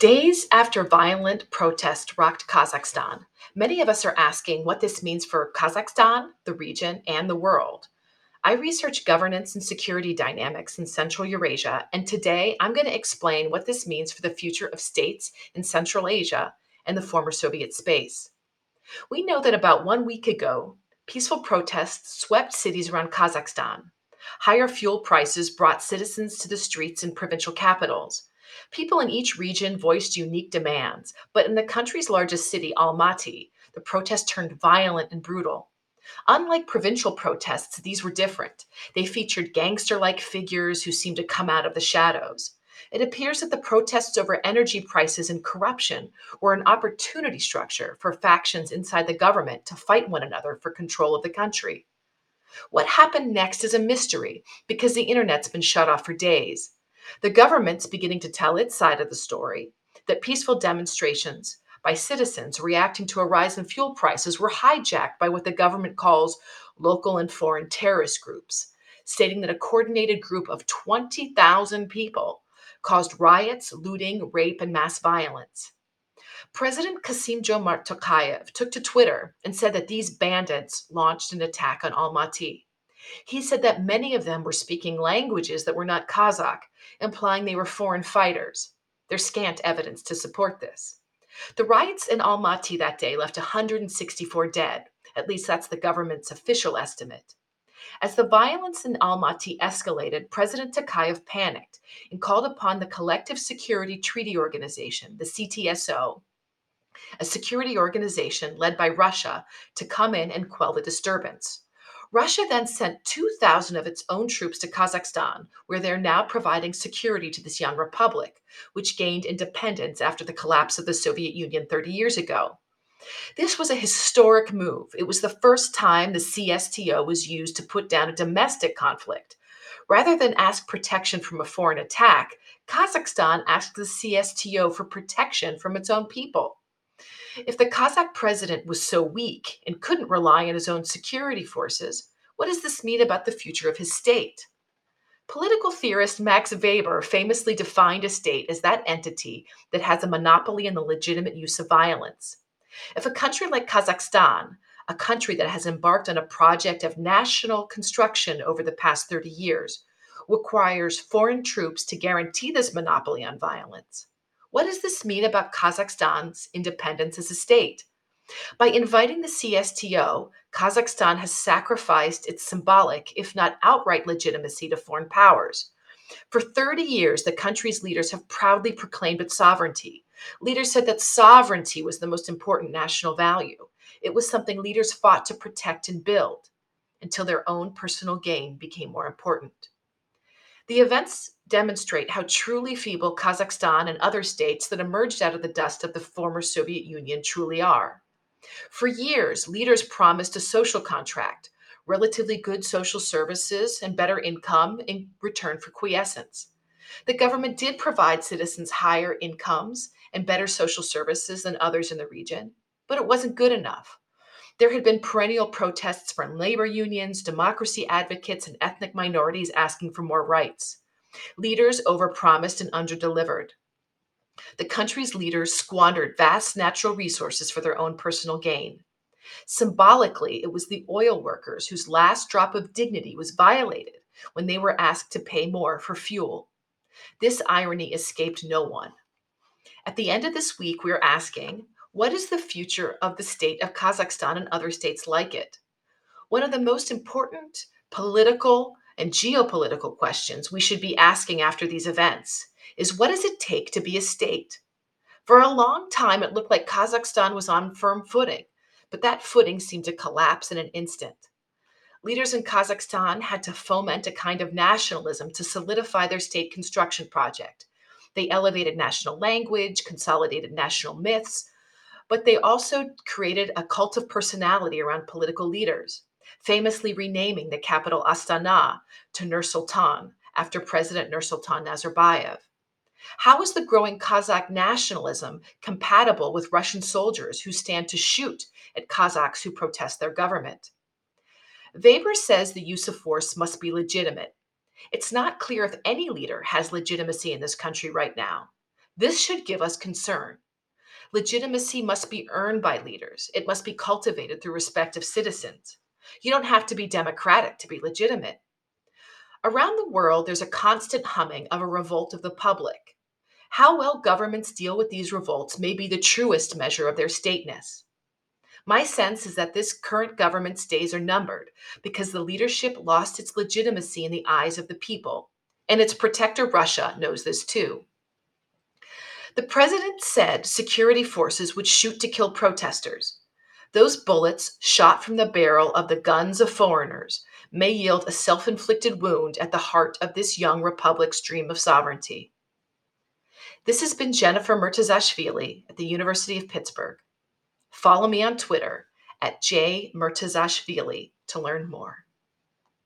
Days after violent protest rocked Kazakhstan, many of us are asking what this means for Kazakhstan, the region, and the world. I research governance and security dynamics in Central Eurasia, and today I'm going to explain what this means for the future of states in Central Asia and the former Soviet space. We know that about one week ago, peaceful protests swept cities around Kazakhstan. Higher fuel prices brought citizens to the streets in provincial capitals. People in each region voiced unique demands, but in the country's largest city, Almaty, the protests turned violent and brutal. Unlike provincial protests, these were different. They featured gangster like figures who seemed to come out of the shadows. It appears that the protests over energy prices and corruption were an opportunity structure for factions inside the government to fight one another for control of the country. What happened next is a mystery because the internet's been shut off for days. The government's beginning to tell its side of the story that peaceful demonstrations by citizens reacting to a rise in fuel prices were hijacked by what the government calls local and foreign terrorist groups, stating that a coordinated group of 20,000 people caused riots, looting, rape, and mass violence. President Kassym Jomart Tokayev took to Twitter and said that these bandits launched an attack on Almaty. He said that many of them were speaking languages that were not Kazakh, implying they were foreign fighters. There's scant evidence to support this. The riots in Almaty that day left 164 dead. At least that's the government's official estimate. As the violence in Almaty escalated, President Tokayev panicked and called upon the Collective Security Treaty Organization, the CSTO, a security organization led by Russia, to come in and quell the disturbance. Russia then sent 2,000 of its own troops to Kazakhstan, where they're now providing security to this young republic, which gained independence after the collapse of the Soviet Union 30 years ago. This was a historic move. It was the first time the CSTO was used to put down a domestic conflict. Rather than ask protection from a foreign attack, Kazakhstan asked the CSTO for protection from its own people. If the Kazakh president was so weak and couldn't rely on his own security forces, what does this mean about the future of his state? Political theorist Max Weber famously defined a state as that entity that has a monopoly in the legitimate use of violence. If a country like Kazakhstan, a country that has embarked on a project of national construction over the past 30 years, requires foreign troops to guarantee this monopoly on violence, what does this mean about Kazakhstan's independence as a state? By inviting the CSTO, Kazakhstan has sacrificed its symbolic, if not outright legitimacy to foreign powers. For 30 years, the country's leaders have proudly proclaimed its sovereignty. Leaders said that sovereignty was the most important national value. It was something leaders fought to protect and build until their own personal gain became more important. The events demonstrate how truly feeble Kazakhstan and other states that emerged out of the dust of the former Soviet Union truly are. For years, leaders promised a social contract, relatively good social services, and better income in return for quiescence. The government did provide citizens higher incomes and better social services than others in the region, but it wasn't good enough. There had been perennial protests from labor unions, democracy advocates, and ethnic minorities asking for more rights. Leaders overpromised and underdelivered. The country's leaders squandered vast natural resources for their own personal gain. Symbolically, it was the oil workers whose last drop of dignity was violated when they were asked to pay more for fuel. This irony escaped no one. At the end of this week, we are asking what is the future of the state of Kazakhstan and other states like it? One of the most important political and geopolitical questions we should be asking after these events is what does it take to be a state? For a long time, it looked like Kazakhstan was on firm footing, but that footing seemed to collapse in an instant. Leaders in Kazakhstan had to foment a kind of nationalism to solidify their state construction project. They elevated national language, consolidated national myths, but they also created a cult of personality around political leaders, famously renaming the capital Astana to Nur Sultan after President Nursultan Nazarbayev. How is the growing Kazakh nationalism compatible with Russian soldiers who stand to shoot at Kazakhs who protest their government? Weber says the use of force must be legitimate. It's not clear if any leader has legitimacy in this country right now. This should give us concern. Legitimacy must be earned by leaders, it must be cultivated through respect of citizens. You don't have to be democratic to be legitimate. Around the world, there's a constant humming of a revolt of the public. How well governments deal with these revolts may be the truest measure of their stateness. My sense is that this current government's days are numbered because the leadership lost its legitimacy in the eyes of the people, and its protector, Russia, knows this too. The president said security forces would shoot to kill protesters. Those bullets, shot from the barrel of the guns of foreigners, may yield a self inflicted wound at the heart of this young republic's dream of sovereignty. This has been Jennifer Murtazashvili at the University of Pittsburgh. Follow me on Twitter at jmurtazashvili to learn more.